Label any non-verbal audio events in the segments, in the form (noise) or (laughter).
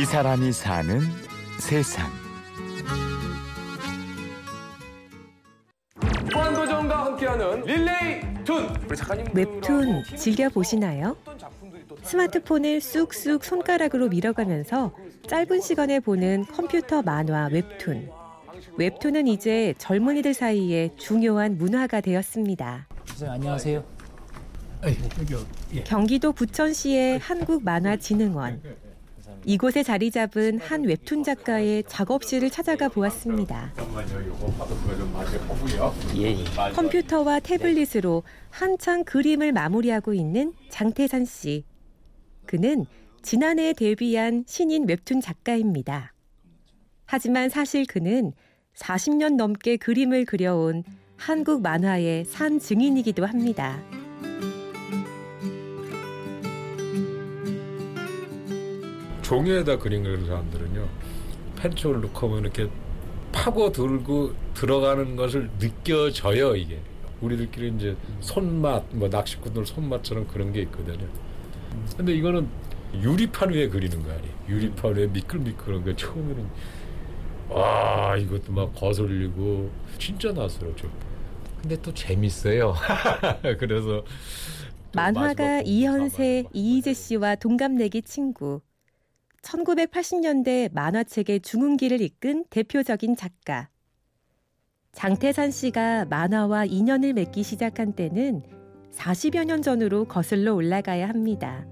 이 사람이 사는 세상. 무한도전과 함께하는 릴레이 툰 우리 작가님 웹툰 즐겨 보시나요? 스마트폰을 쑥쑥 손가락으로 밀어가면서 짧은 시간에 보는 컴퓨터 만화 웹툰. 웹툰은 이제 젊은이들 사이에 중요한 문화가 되었습니다. 선생님 안녕하세요. 경기도 부천시의 한국만화진흥원. 이곳에 자리 잡은 한 웹툰 작가의 작업실을 찾아가 보았습니다. 예, 예. 컴퓨터와 태블릿으로 한창 그림을 마무리하고 있는 장태산 씨. 그는 지난해 데뷔한 신인 웹툰 작가입니다. 하지만 사실 그는 40년 넘게 그림을 그려온 한국 만화의 산 증인이기도 합니다. 종이에다 그림 그리는 사람들은요 펜초를 넣고 하면 이렇게 파고 들고 들어가는 것을 느껴져요 이게. 우리들끼리 이제 손맛 뭐 낚시꾼들 손맛처럼 그런 게 있거든요. 근데 이거는 유리판 위에 그리는 거 아니에요 유리판 위에 미끌미끌한 거 처음에는 와 이것도 막 거슬리고 진짜 낯설었죠. 근데 또 재밌어요. (laughs) 그래서 또 만화가 이현세, 이희재 씨와 동갑내기 친구. 1980년대 만화책의 중흥기를 이끈 대표적인 작가. 장태산 씨가 만화와 인연을 맺기 시작한 때는 40여 년 전으로 거슬러 올라가야 합니다.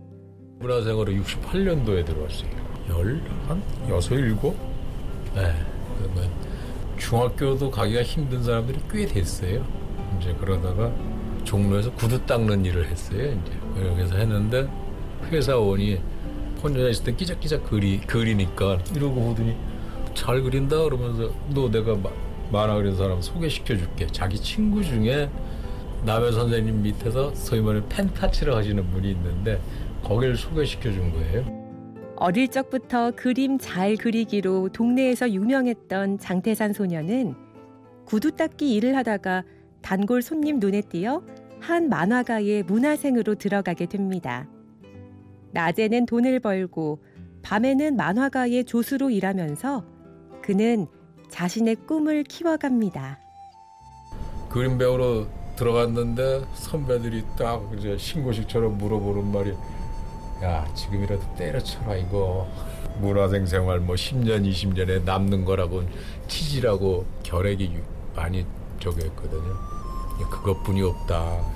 문화생활을 68년도에 들어왔어요. 열, 한 여섯, 일곱? 네. 그러면 중학교도 가기가 힘든 사람들이 꽤 됐어요. 이제 그러다가 종로에서 구두 닦는 일을 했어요. 이제 여기서 했는데 회사원이 혼자 있을 때 끼작끼작 그리, 그리니까 이러고 오더니 잘 그린다 그러면서 너 내가 마- 만화 그린 사람 소개시켜 줄게. 자기 친구 중에 남해 선생님 밑에서 소위 말하는 펜타치를 하시는 분이 있는데 거기를 소개시켜 준 거예요. 어릴 적부터 그림 잘 그리기로 동네에서 유명했던 장태산 소녀는 구두 닦기 일을 하다가 단골 손님 눈에 띄어 한 만화가의 문화생으로 들어가게 됩니다. 낮에는 돈을 벌고 밤에는 만화가의 조수로 일하면서 그는 자신의 꿈을 키워갑니다. 그림 배우러 들어갔는데 선배들이 딱 이제 신고식처럼 물어보는 말이 야 지금이라도 때려쳐라 이거. 문화생 생활 뭐 10년 20년에 남는 거라고 치지라고 결핵이 유- 많이 저기 했거든요. 그것뿐이 없다. 이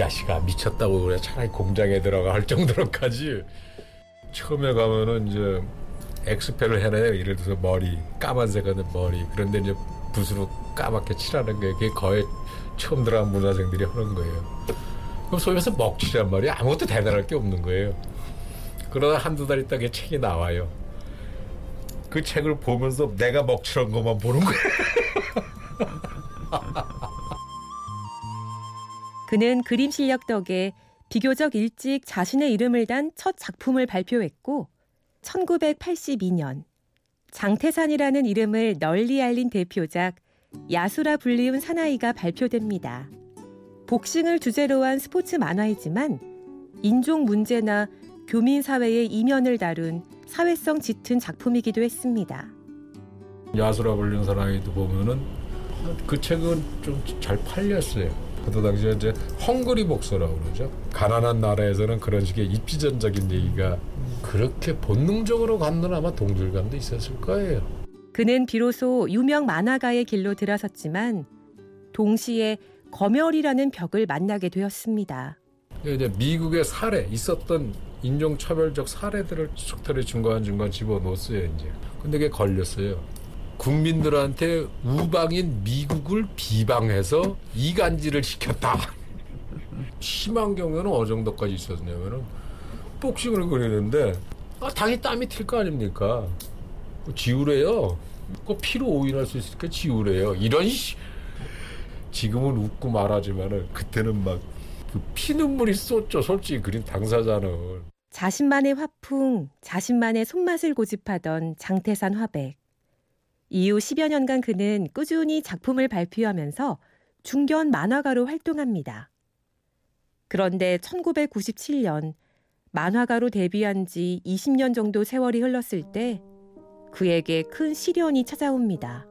자식아 미쳤다고 그래 차라리 공장에 들어가 할 정도로까지 처음에 가면은 이제 엑스페를 해내요 예를 들어서 머리 까만색 하는 머리 그런데 이제 붓으로 까맣게 칠하는 게 그게 거의 처음 들어간 문화생들이 하는 거예요. 그럼 소위 말해서 먹칠이란 말이 아무것도 대단할 게 없는 거예요. 그러다 한두 달 있다 그 책이 나와요. 그 책을 보면서 내가 먹칠한 것만 보는 거예요. (laughs) 그는 그림 실력 덕에 비교적 일찍 자신의 이름을 단 첫 작품을 발표했고 1982년 장태산이라는 이름을 널리 알린 대표작 야수라 불리운 사나이가 발표됩니다. 복싱을 주제로 한 스포츠 만화이지만 인종 문제나 교민 사회의 이면을 다룬 사회성 짙은 작품이기도 했습니다. 야수라 불리는 사나이도 보면은 그 책은 좀 잘 팔렸어요. 그때 당시에 이제 헝그리 복서라고 그러죠. 가난한 나라에서는 그런 식의 입지전적인 얘기가 그렇게 본능적으로 갖는 아마 동질감도 있었을 거예요. 그는 비로소 유명 만화가의 길로 들어섰지만 동시에 검열이라는 벽을 만나게 되었습니다. 이제 미국의 사례 있었던 인종차별적 사례들을 속털이 중간중간 집어넣었어요 이제. 근데 그게 걸렸어요. 국민들한테 우방인 미국을 비방해서 이간질을 시켰다. 심한 경우에는 어느 정도까지 있었냐면은 복싱을 그리는데 아, 당연히 땀이 튈 거 아닙니까? 그 지우래요. 그 피로 오인할 수 있으니까 지우래요. 이런 시... 지금은 웃고 말하지만은 그때는 막 그 피눈물이 쏟죠. 솔직히 그린 당사자는. 자신만의 화풍, 자신만의 손맛을 고집하던 장태산 화백. 이후 10여 년간 그는 꾸준히 작품을 발표하면서 중견 만화가로 활동합니다. 그런데 1997년 만화가로 데뷔한 지 20년 정도 세월이 흘렀을 때 그에게 큰 시련이 찾아옵니다.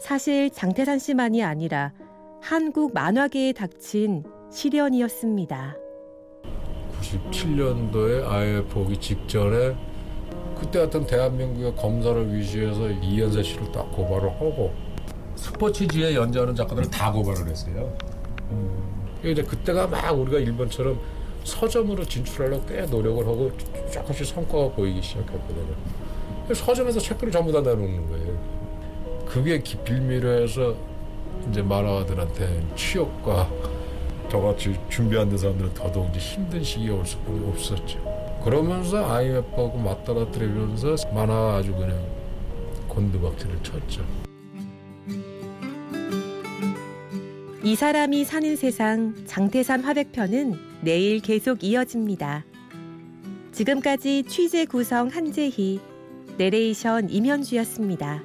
사실 장태산 씨만이 아니라 한국 만화계에 닥친 시련이었습니다. 97년도에 아예 보기 직전에 그때 같은 대한민국의 검사를 위시해서 이현세 씨를 딱 고발을 하고 스포츠지에 연재하는 작가들을 다 고발을 했어요. 음. 이제 그때가 막 우리가 일본처럼 서점으로 진출하려고 꽤 노력을 하고 조금씩 성과가 보이기 시작했거든요. 서점에서 책들을 전부 다 내놓는 거예요. 그게 빌미로 해서 이제 만화가들한테 취업과 저같이 준비한 데 사람들은 더더욱 이제 힘든 시기가 올 수밖에 없었죠. 그러면서 IMF하고 맞닥뜨리면서 만화 아주 그냥 곤두박질을 쳤죠. 이 사람이 사는 세상 장태산 화백편은 내일 계속 이어집니다. 지금까지 취재 구성 한재희, 내레이션 임현주였습니다.